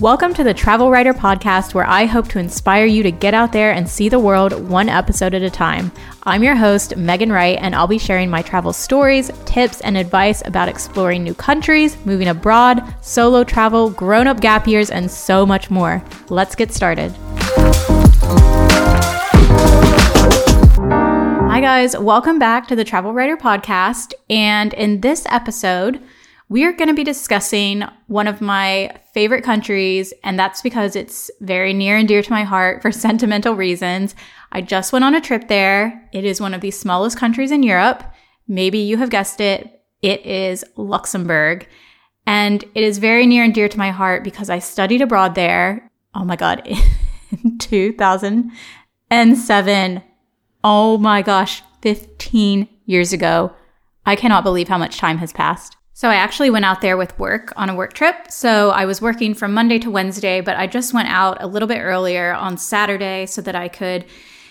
Welcome to the Travel Wrighter Podcast, where I hope to inspire you to get out there and see the world one episode at a time. I'm your host, Megan Wright, and I'll be sharing my travel stories, tips, and advice about exploring new countries, moving abroad, solo travel, grown up gap years, and so much more. Let's get started. Hi, guys. Welcome back to the Travel Wrighter Podcast. And in this episode, we are going to be discussing one of my favorite countries, and that's because it's very near and dear to my heart for sentimental reasons. I just went on a trip there. It is one of the smallest countries in Europe. Maybe you have guessed it. It is Luxembourg. And it is very near and dear to my heart because I studied abroad there. Oh my God, in 2007. Oh my gosh, 15 years ago. I cannot believe how much time has passed. So I actually went out there with work on a work trip. So I was working from Monday to Wednesday, but I just went out a little bit earlier on Saturday so that I could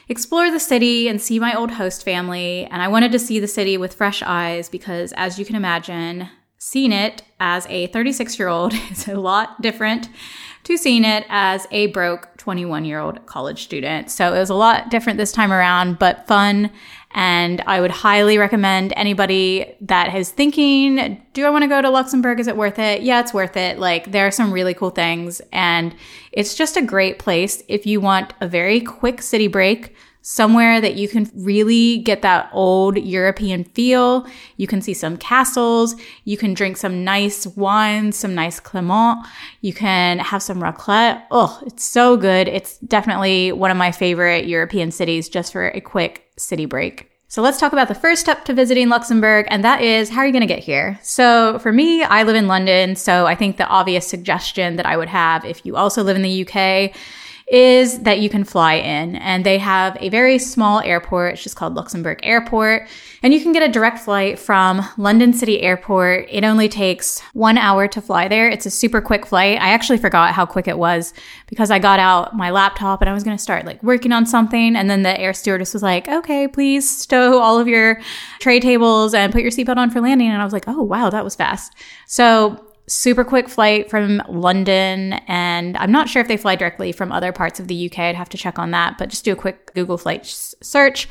explore the city and see my old host family. And I wanted to see the city with fresh eyes because, as you can imagine, seeing it as a 36 year old is a lot different to seeing it as a broke 21 year old college student. So it was a lot different this time around, but fun and I would highly recommend anybody that is thinking, do I want to go to Luxembourg? Is it worth it? Yeah, it's worth it. Like there are some really cool things and it's just a great place if you want a very quick city break somewhere that you can really get that old European feel. You can see some castles. You can drink some nice wines, some nice Crémant. You can have some raclette. Oh, it's so good. It's definitely one of my favorite European cities just for a quick city break. So let's talk about the first step to visiting Luxembourg, and that is how are you going to get here? So for me, I live in London, so I think the obvious suggestion that I would have if you also live in the UK is that you can fly in. And they have a very small airport. It's just called Luxembourg Airport. And you can get a direct flight from London City Airport. It only takes one hour to fly there. It's a super quick flight. I actually forgot how quick it was because I got out my laptop and I was going to start like working on something. And then the air stewardess was like, okay, please stow all of your tray tables and put your seatbelt on for landing. And I was like, oh, wow, that was fast. So super quick flight from London. And I'm not sure if they fly directly from other parts of the UK. I'd have to check on that, but just do a quick Google flight search.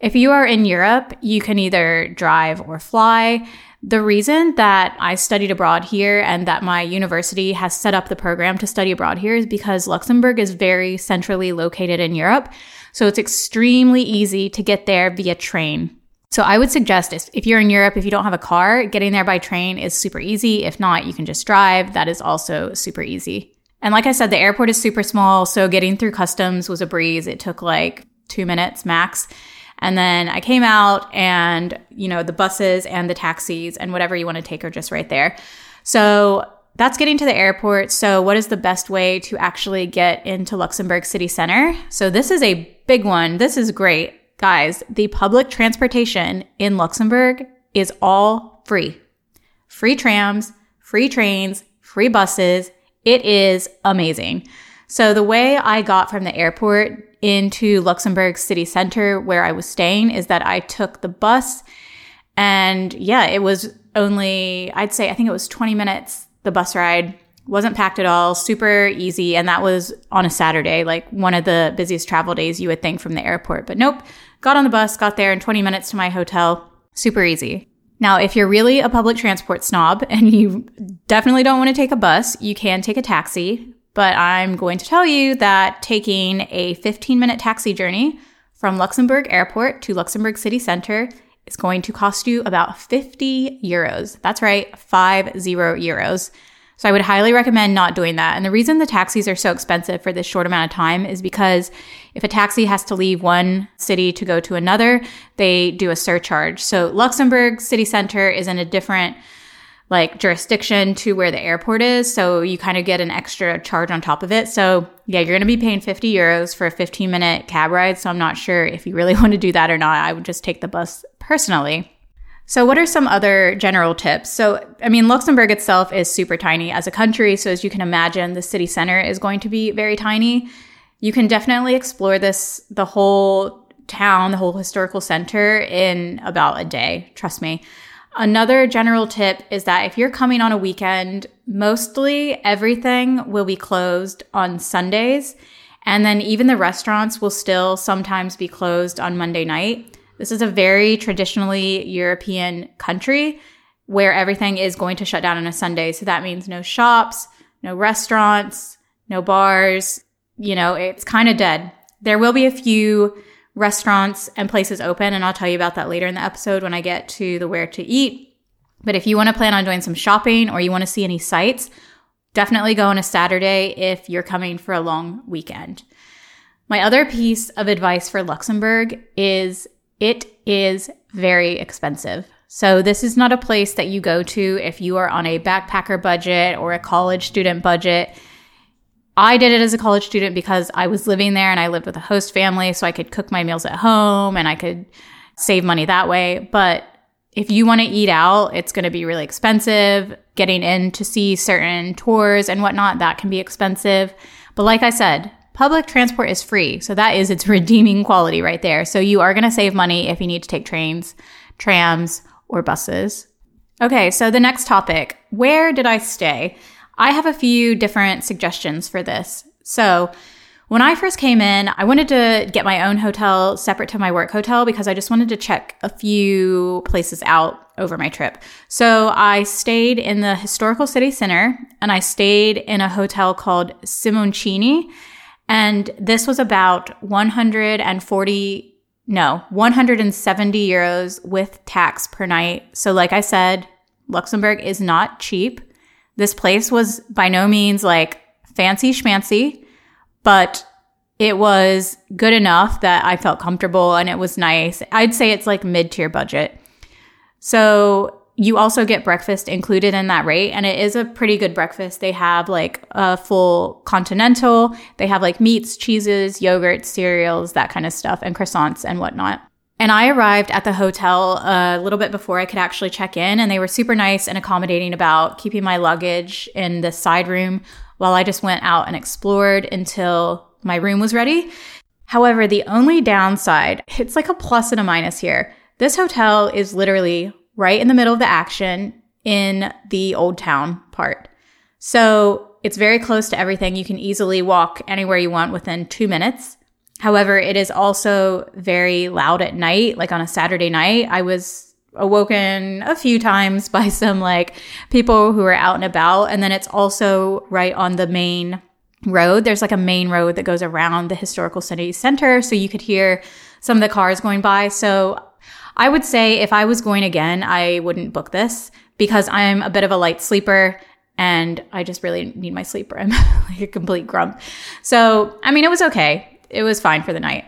If you are in Europe, you can either drive or fly. The reason that I studied abroad here and that my university has set up the program to study abroad here is because Luxembourg is very centrally located in Europe. So it's extremely easy to get there via train. So I would suggest if you're in Europe, if you don't have a car, getting there by train is super easy. If not, you can just drive. That is also super easy. And like I said, the airport is super small. So getting through customs was a breeze. It took like two minutes max. And then I came out and, you know, the buses and the taxis and whatever you want to take are just right there. So that's getting to the airport. So, what is the best way to actually get into Luxembourg City Center? So, this is a big one. This is great. Guys, the public transportation in Luxembourg is all free. Free trams, free trains, free buses. It is amazing. So the way I got from the airport into Luxembourg city center where I was staying is that I took the bus and yeah, it was only, I'd say, I think it was 20 minutes, the bus ride wasn't packed at all, super easy. And that was on a Saturday, like one of the busiest travel days you would think from the airport. But nope, got on the bus, got there in 20 minutes to my hotel. Super easy. Now, if you're really a public transport snob and you definitely don't want to take a bus, you can take a taxi. But I'm going to tell you that taking a 15 minute taxi journey from Luxembourg Airport to Luxembourg City Center is going to cost you about 50 euros. That's right, five zero euros. So I would highly recommend not doing that. And the reason the taxis are so expensive for this short amount of time is because if a taxi has to leave one city to go to another, they do a surcharge. So Luxembourg city center is in a different like jurisdiction to where the airport is. So you kind of get an extra charge on top of it. So yeah, you're going to be paying 50 euros for a 15 minute cab ride. So I'm not sure if you really want to do that or not. I would just take the bus personally. So, what are some other general tips? So, I mean, Luxembourg itself is super tiny as a country. So, as you can imagine, the city center is going to be very tiny. You can definitely explore this, the whole town, the whole historical center in about a day. Trust me. Another general tip is that if you're coming on a weekend, mostly everything will be closed on Sundays. And then even the restaurants will still sometimes be closed on Monday night. This is a very traditionally European country where everything is going to shut down on a Sunday. So that means no shops, no restaurants, no bars. You know, it's kind of dead. There will be a few restaurants and places open, and I'll tell you about that later in the episode when I get to the where to eat. But if you want to plan on doing some shopping or you want to see any sites, definitely go on a Saturday if you're coming for a long weekend. My other piece of advice for Luxembourg is it is very expensive. So, this is not a place that you go to if you are on a backpacker budget or a college student budget. I did it as a college student because I was living there and I lived with a host family, so I could cook my meals at home and I could save money that way. But if you want to eat out, it's going to be really expensive. Getting in to see certain tours and whatnot, that can be expensive. But like I said, public transport is free. So that is its redeeming quality right there. So you are going to save money if you need to take trains, trams, or buses. Okay, so the next topic where did I stay? I have a few different suggestions for this. So, when I first came in, I wanted to get my own hotel separate to my work hotel because I just wanted to check a few places out over my trip. So I stayed in the historical city center and I stayed in a hotel called Simoncini. And this was about 140, no, 170 euros with tax per night. So, like I said, Luxembourg is not cheap. This place was by no means like fancy schmancy, but it was good enough that I felt comfortable and it was nice. I'd say it's like mid tier budget. So you also get breakfast included in that rate and it is a pretty good breakfast. They have like a full continental. They have like meats, cheeses, yogurt, cereals, that kind of stuff and croissants and whatnot. And I arrived at the hotel a little bit before I could actually check in, and they were super nice and accommodating about keeping my luggage in the side room while I just went out and explored until my room was ready. However, the only downside, it's like a plus and a minus here. This hotel is literally right in the middle of the action in the old town part. So it's very close to everything. You can easily walk anywhere you want within two minutes. However, it is also very loud at night. Like on a Saturday night, I was awoken a few times by some like people who are out and about. And then it's also right on the main road. There's like a main road that goes around the historical city center. So you could hear some of the cars going by. So I would say if I was going again, I wouldn't book this because I'm a bit of a light sleeper and I just really need my sleep. I'm like a complete grump. So, I mean, it was okay it was fine for the night.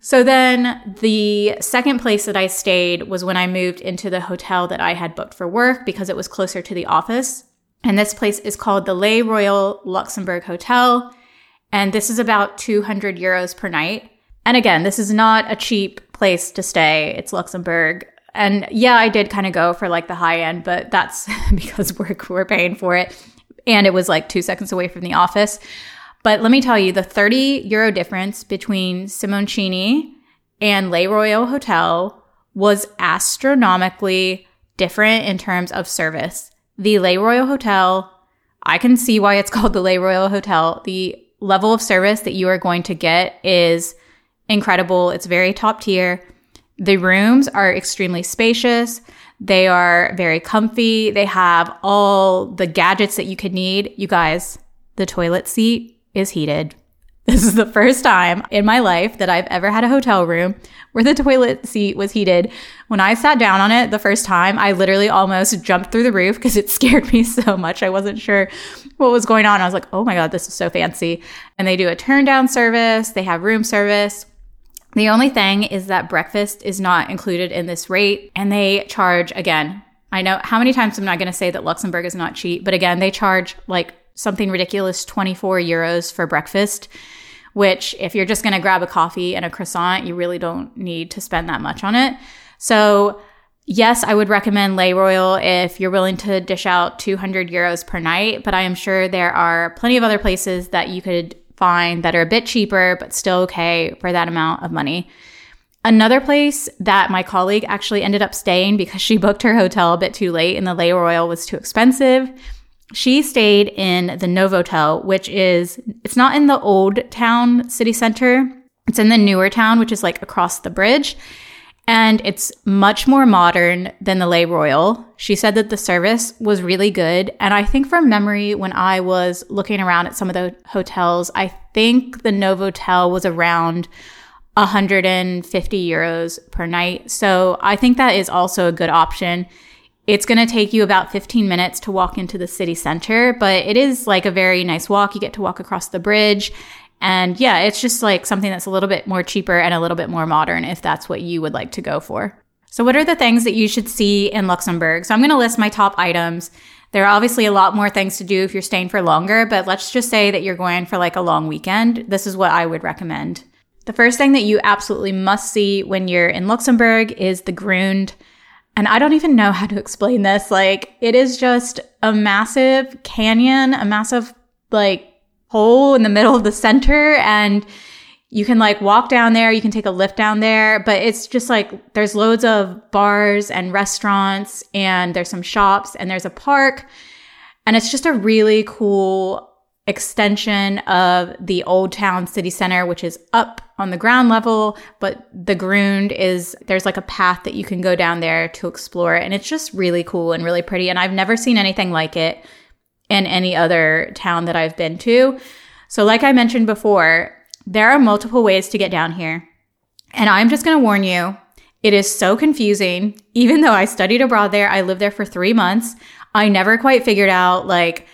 So then the second place that I stayed was when I moved into the hotel that I had booked for work because it was closer to the office. And this place is called the Le Royal Luxembourg Hotel. And this is about 200 euros per night. And again, this is not a cheap place to stay. It's Luxembourg. And yeah, I did kind of go for like the high end, but that's because we're, we're paying for it. And it was like two seconds away from the office. But let me tell you, the 30 euro difference between Simoncini and Le Royal Hotel was astronomically different in terms of service. The Le Royal Hotel, I can see why it's called the Le Royal Hotel. The level of service that you are going to get is incredible. It's very top tier. The rooms are extremely spacious. They are very comfy. They have all the gadgets that you could need. You guys, the toilet seat is heated. This is the first time in my life that I've ever had a hotel room where the toilet seat was heated. When I sat down on it the first time, I literally almost jumped through the roof because it scared me so much. I wasn't sure what was going on. I was like, oh my God, this is so fancy. And they do a turn down service, they have room service. The only thing is that breakfast is not included in this rate and they charge again. I know how many times I'm not going to say that Luxembourg is not cheap, but again, they charge like something ridiculous 24 euros for breakfast, which if you're just going to grab a coffee and a croissant, you really don't need to spend that much on it. So, yes, I would recommend Le Royal if you're willing to dish out 200 euros per night, but I am sure there are plenty of other places that you could find that are a bit cheaper, but still okay for that amount of money. Another place that my colleague actually ended up staying because she booked her hotel a bit too late and the Le Royal was too expensive. She stayed in the Novotel, which is, it's not in the old town city center. It's in the newer town, which is like across the bridge. And it's much more modern than the Le Royal. She said that the service was really good. And I think from memory, when I was looking around at some of the hotels, I think the Novotel was around 150 euros per night. So I think that is also a good option. It's going to take you about 15 minutes to walk into the city center, but it is like a very nice walk. You get to walk across the bridge. And yeah, it's just like something that's a little bit more cheaper and a little bit more modern if that's what you would like to go for. So, what are the things that you should see in Luxembourg? So, I'm going to list my top items. There are obviously a lot more things to do if you're staying for longer, but let's just say that you're going for like a long weekend. This is what I would recommend. The first thing that you absolutely must see when you're in Luxembourg is the Grund. And I don't even know how to explain this. Like, it is just a massive canyon, a massive, like, hole in the middle of the center. And you can like walk down there, you can take a lift down there, but it's just like there's loads of bars and restaurants, and there's some shops, and there's a park. And it's just a really cool extension of the old town city center, which is up on the ground level, but the Grund is there's like a path that you can go down there to explore. And it's just really cool and really pretty. And I've never seen anything like it in any other town that I've been to. So, like I mentioned before, there are multiple ways to get down here. And I'm just going to warn you, it is so confusing. Even though I studied abroad there, I lived there for three months. I never quite figured out like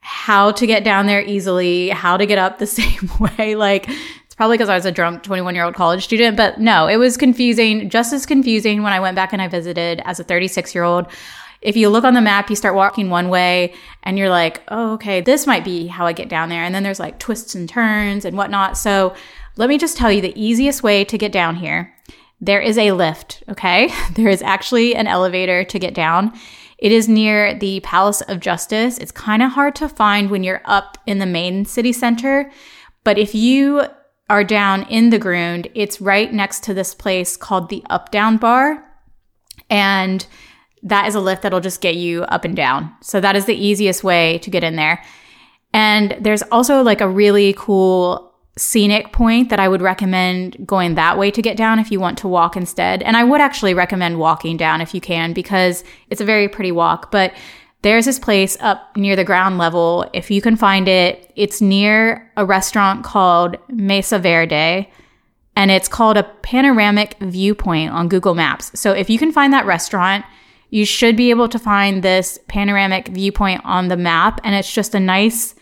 how to get down there easily, how to get up the same way. Like, it's probably because I was a drunk 21 year old college student, but no, it was confusing, just as confusing when I went back and I visited as a 36 year old. If you look on the map, you start walking one way and you're like, oh, okay, this might be how I get down there. And then there's like twists and turns and whatnot. So let me just tell you the easiest way to get down here. There is a lift, okay? There is actually an elevator to get down. It is near the Palace of Justice. It's kind of hard to find when you're up in the main city center. But if you are down in the Grund, it's right next to this place called the Up Down Bar. And that is a lift that'll just get you up and down. So that is the easiest way to get in there. And there's also like a really cool scenic point that I would recommend going that way to get down if you want to walk instead. And I would actually recommend walking down if you can because it's a very pretty walk. But there's this place up near the ground level. If you can find it, it's near a restaurant called Mesa Verde and it's called a panoramic viewpoint on Google Maps. So if you can find that restaurant, you should be able to find this panoramic viewpoint on the map. And it's just a nice,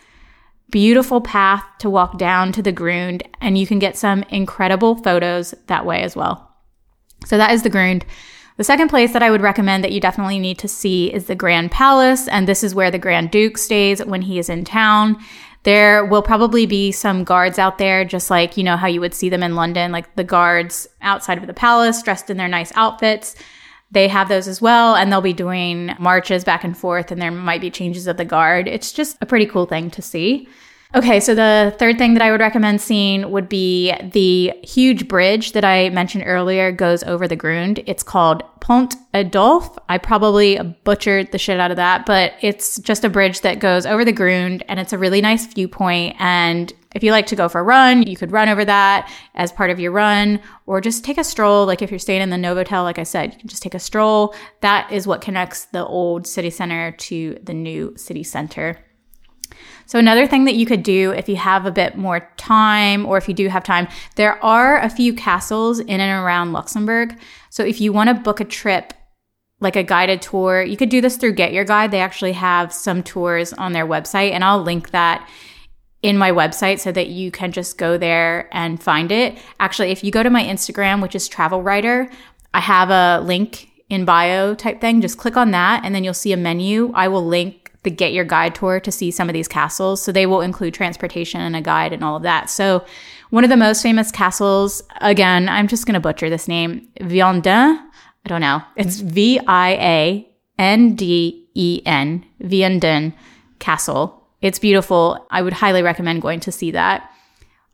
beautiful path to walk down to the Grund, and you can get some incredible photos that way as well. So that is the Grund. The second place that I would recommend that you definitely need to see is the Grand Palace, and this is where the Grand Duke stays when he is in town. There will probably be some guards out there, just like you know how you would see them in London, like the guards outside of the palace dressed in their nice outfits. They have those as well, and they'll be doing marches back and forth, and there might be changes of the guard. It's just a pretty cool thing to see. Okay, so the third thing that I would recommend seeing would be the huge bridge that I mentioned earlier goes over the Grund. It's called Pont Adolphe. I probably butchered the shit out of that, but it's just a bridge that goes over the Grund and it's a really nice viewpoint. And if you like to go for a run, you could run over that as part of your run or just take a stroll. Like if you're staying in the Novotel, like I said, you can just take a stroll. That is what connects the old city center to the new city center. So, another thing that you could do if you have a bit more time, or if you do have time, there are a few castles in and around Luxembourg. So, if you want to book a trip, like a guided tour, you could do this through Get Your Guide. They actually have some tours on their website, and I'll link that in my website so that you can just go there and find it. Actually, if you go to my Instagram, which is Travel Wrighter, I have a link in bio type thing. Just click on that, and then you'll see a menu. I will link the Get Your Guide tour to see some of these castles. So they will include transportation and a guide and all of that. So one of the most famous castles, again, I'm just going to butcher this name, Vianden. I don't know. It's mm-hmm. V I A N D E N, Vianden Castle. It's beautiful. I would highly recommend going to see that.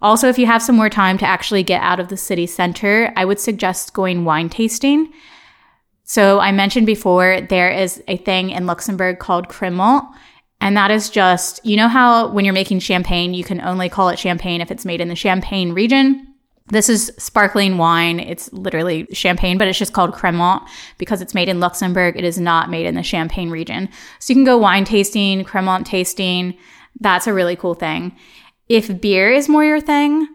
Also, if you have some more time to actually get out of the city center, I would suggest going wine tasting. So I mentioned before, there is a thing in Luxembourg called Crémant. And that is just, you know how when you're making champagne, you can only call it champagne if it's made in the Champagne region? This is sparkling wine. It's literally champagne, but it's just called Crémant because it's made in Luxembourg. It is not made in the Champagne region. So you can go wine tasting, Crémant tasting. That's a really cool thing. If beer is more your thing,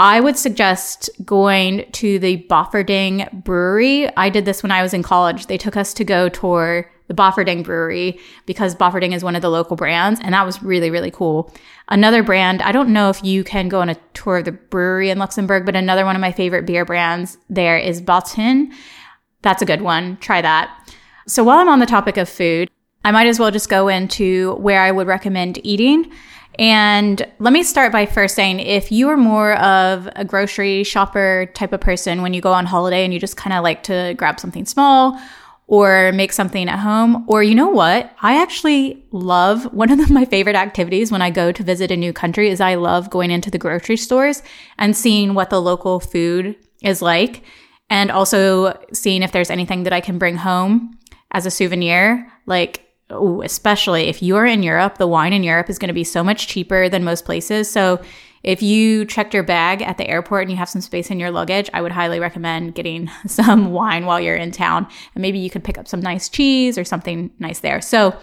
I would suggest going to the Bofferding Brewery. I did this when I was in college. They took us to go tour the Bofferding Brewery because Bofferding is one of the local brands, and that was really, really cool. Another brand, I don't know if you can go on a tour of the brewery in Luxembourg, but another one of my favorite beer brands there is Battin. That's a good one. Try that. So while I'm on the topic of food, I might as well just go into where I would recommend eating. And let me start by first saying if you are more of a grocery shopper type of person when you go on holiday and you just kind of like to grab something small or make something at home. Or you know what? I actually love one of the, my favorite activities when I go to visit a new country is I love going into the grocery stores and seeing what the local food is like and also seeing if there's anything that I can bring home as a souvenir. Like, ooh, especially if you are in Europe, the wine in Europe is going to be so much cheaper than most places. So if you checked your bag at the airport and you have some space in your luggage, I would highly recommend getting some wine while you're in town. And maybe you could pick up some nice cheese or something nice there. So,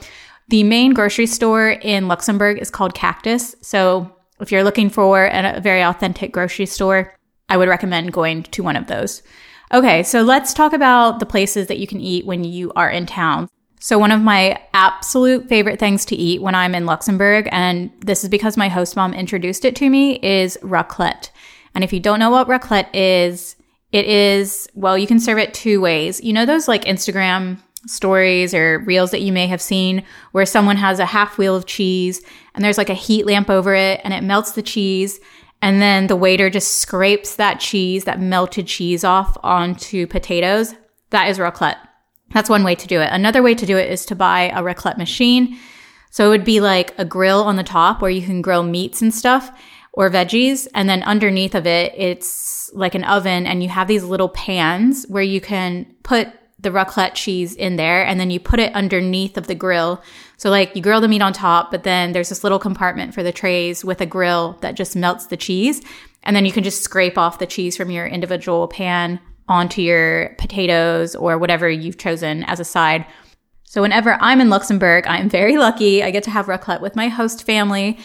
the main grocery store in Luxembourg is called Cactus. So, if you're looking for a very authentic grocery store, I would recommend going to one of those. Okay, so let's talk about the places that you can eat when you are in town. So, one of my absolute favorite things to eat when I'm in Luxembourg, and this is because my host mom introduced it to me, is raclette. And if you don't know what raclette is, it is, well, you can serve it two ways. You know, those like Instagram stories or reels that you may have seen where someone has a half wheel of cheese and there's like a heat lamp over it and it melts the cheese. And then the waiter just scrapes that cheese, that melted cheese off onto potatoes. That is raclette. That's one way to do it. Another way to do it is to buy a raclette machine. So it would be like a grill on the top where you can grill meats and stuff or veggies. And then underneath of it, it's like an oven and you have these little pans where you can put the raclette cheese in there and then you put it underneath of the grill. So like you grill the meat on top, but then there's this little compartment for the trays with a grill that just melts the cheese. And then you can just scrape off the cheese from your individual pan onto your potatoes or whatever you've chosen as a side. So whenever I'm in Luxembourg, I'm very lucky. I get to have raclette with my host family.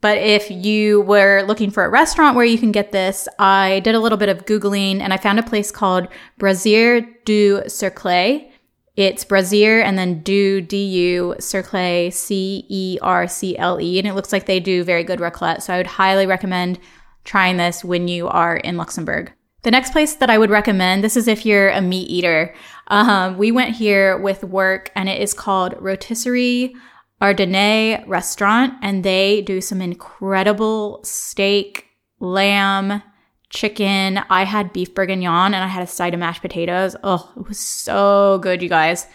But if you were looking for a restaurant where you can get this, I did a little bit of Googling and I found a place called Brasier du Cercle. It's Brasier and then du, D-U, Cercle, C-E-R-C-L-E. And it looks like they do very good raclette. So I would highly recommend trying this when you are in Luxembourg. The next place that I would recommend, this is if you're a meat eater. Um, we went here with work and it is called Rotisserie Ardennais Restaurant and they do some incredible steak, lamb, chicken. I had beef bourguignon and I had a side of mashed potatoes. Oh, it was so good, you guys.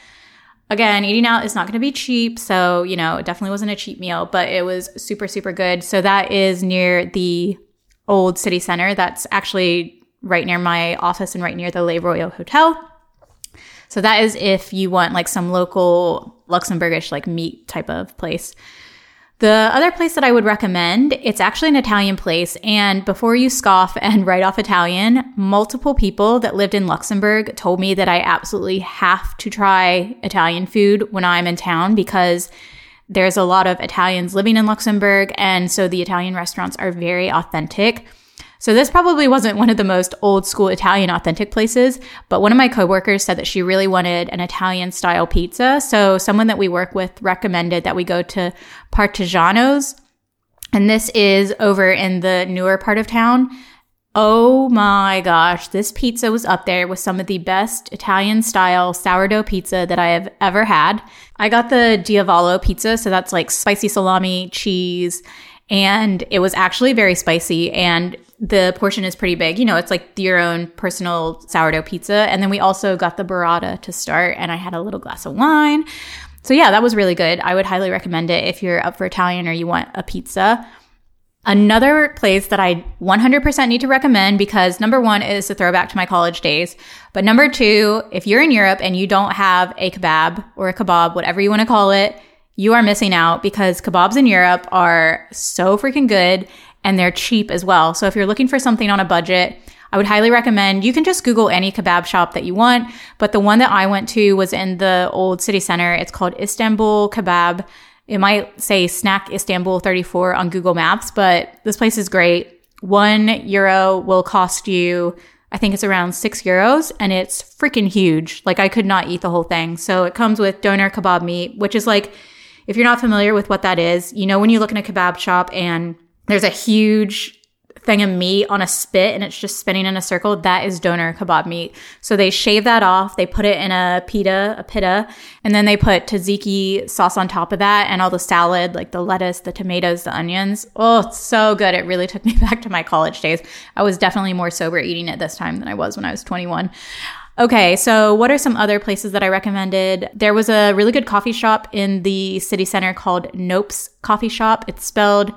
Again, eating out is not going to be cheap. So, you know, it definitely wasn't a cheap meal, but it was super, super good. So that is near the old city center. That's actually right near my office and right near the Le Royal Hotel. So that is if you want like some local Luxembourgish like meat type of place. The other place that I would recommend, it's actually an Italian place. And before you scoff and write off Italian, multiple people that lived in Luxembourg told me that I absolutely have to try Italian food when I'm in town because there's a lot of Italians living in Luxembourg. And so the Italian restaurants are very authentic. So this probably wasn't one of the most old school Italian authentic places, but one of my coworkers said that she really wanted an Italian style pizza. So someone that we work with recommended that we go to Partigiano's. And this is over in the newer part of town. Oh my gosh, this pizza was up there with some of the best Italian style sourdough pizza that I have ever had. I got the Diavolo pizza, so that's like spicy salami, cheese, and it was actually very spicy and the portion is pretty big. You know, it's like your own personal sourdough pizza. And then we also got the burrata to start, and I had a little glass of wine. So, yeah, that was really good. I would highly recommend it if you're up for Italian or you want a pizza. Another place that I 100% need to recommend because number one is a throwback to my college days. But number two, if you're in Europe and you don't have a kebab or a kebab, whatever you want to call it, you are missing out because kebabs in Europe are so freaking good and they're cheap as well. So if you're looking for something on a budget, I would highly recommend you can just Google any kebab shop that you want. But the one that I went to was in the old city center. It's called Istanbul Kebab. It might say Snack Istanbul 34 on Google Maps, but this place is great. One euro will cost you, I think it's around six euros, and it's freaking huge. Like I could not eat the whole thing. So it comes with doner kebab meat, which is like, if you're not familiar with what that is, you know, when you look in a kebab shop and there's a huge thing of meat on a spit and it's just spinning in a circle, that is doner kebab meat. So they shave that off, they put it in a pita, a pita, and then they put tzatziki sauce on top of that and all the salad, like the lettuce, the tomatoes, the onions. Oh, it's so good. It really took me back to my college days. I was definitely more sober eating it this time than I was when I was 21. Okay, so what are some other places that I recommended? There was a really good coffee shop in the city center called Knopes Coffee Shop. It's spelled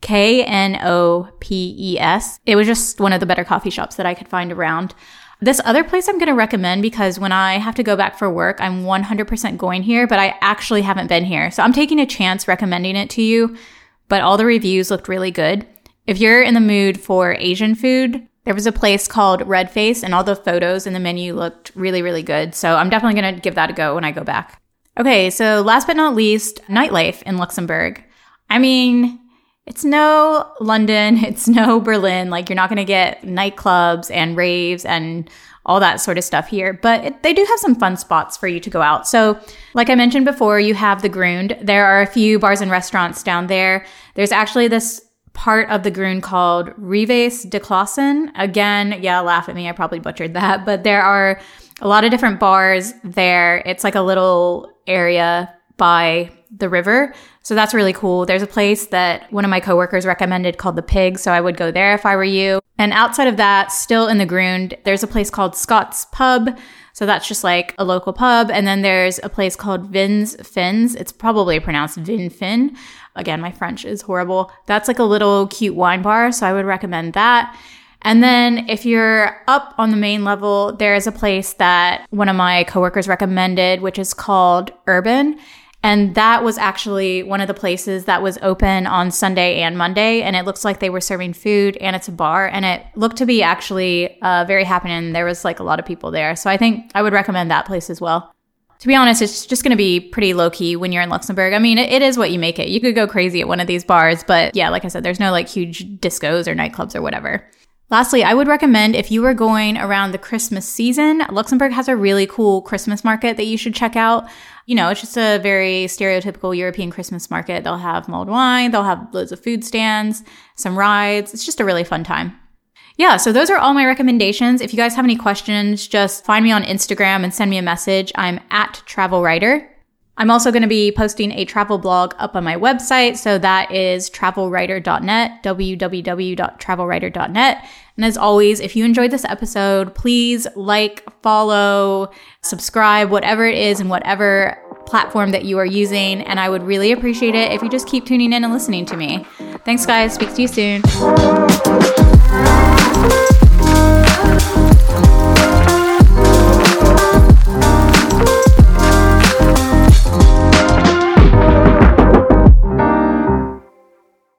K N O P E S. It was just one of the better coffee shops that I could find around. This other place I'm going to recommend because when I have to go back for work, I'm 100% going here, but I actually haven't been here. So I'm taking a chance recommending it to you, but all the reviews looked really good. If you're in the mood for Asian food, there was a place called Red Face and all the photos in the menu looked really, really good. So I'm definitely going to give that a go when I go back. Okay, so last but not least, nightlife in Luxembourg. I mean, it's no London, it's no Berlin. Like you're not going to get nightclubs and raves and all that sort of stuff here, but it, they do have some fun spots for you to go out. So, like I mentioned before, you have the Grund. There are a few bars and restaurants down there. There's actually this part of the Grund called Rives de Clausen. Again, yeah, laugh at me. I probably butchered that, but there are a lot of different bars there. It's like a little area by the river. So that's really cool. There's a place that one of my coworkers recommended called The Pig, so I would go there if I were you. And outside of that, still in the Grund, there's a place called Scott's Pub. So that's just like a local pub. And then there's a place called Vin's Fins. It's probably pronounced Vin Fin. Again, my French is horrible. That's like a little cute wine bar. So I would recommend that. And then if you're up on the main level, there is a place that one of my coworkers recommended, which is called Urban. And that was actually one of the places that was open on Sunday and Monday. And it looks like they were serving food and it's a bar. And it looked to be actually uh, very happening. There was like a lot of people there. So I think I would recommend that place as well. To be honest, it's just going to be pretty low key when you're in Luxembourg. I mean, it, it is what you make it. You could go crazy at one of these bars, but yeah, like I said, there's no like huge discos or nightclubs or whatever. Lastly, I would recommend if you were going around the Christmas season, Luxembourg has a really cool Christmas market that you should check out. You know, it's just a very stereotypical European Christmas market. They'll have mulled wine, they'll have loads of food stands, some rides. It's just a really fun time. Yeah, so those are all my recommendations. If you guys have any questions, just find me on Instagram and send me a message. I'm at Travel Wrighter. I'm also going to be posting a travel blog up on my website. So that is travelwrighter.net, www.travelwrighter.net. And as always, if you enjoyed this episode, please like, follow, subscribe, whatever it is and whatever platform that you are using. And I would really appreciate it if you just keep tuning in and listening to me. Thanks, guys. Speak to you soon. Thank you.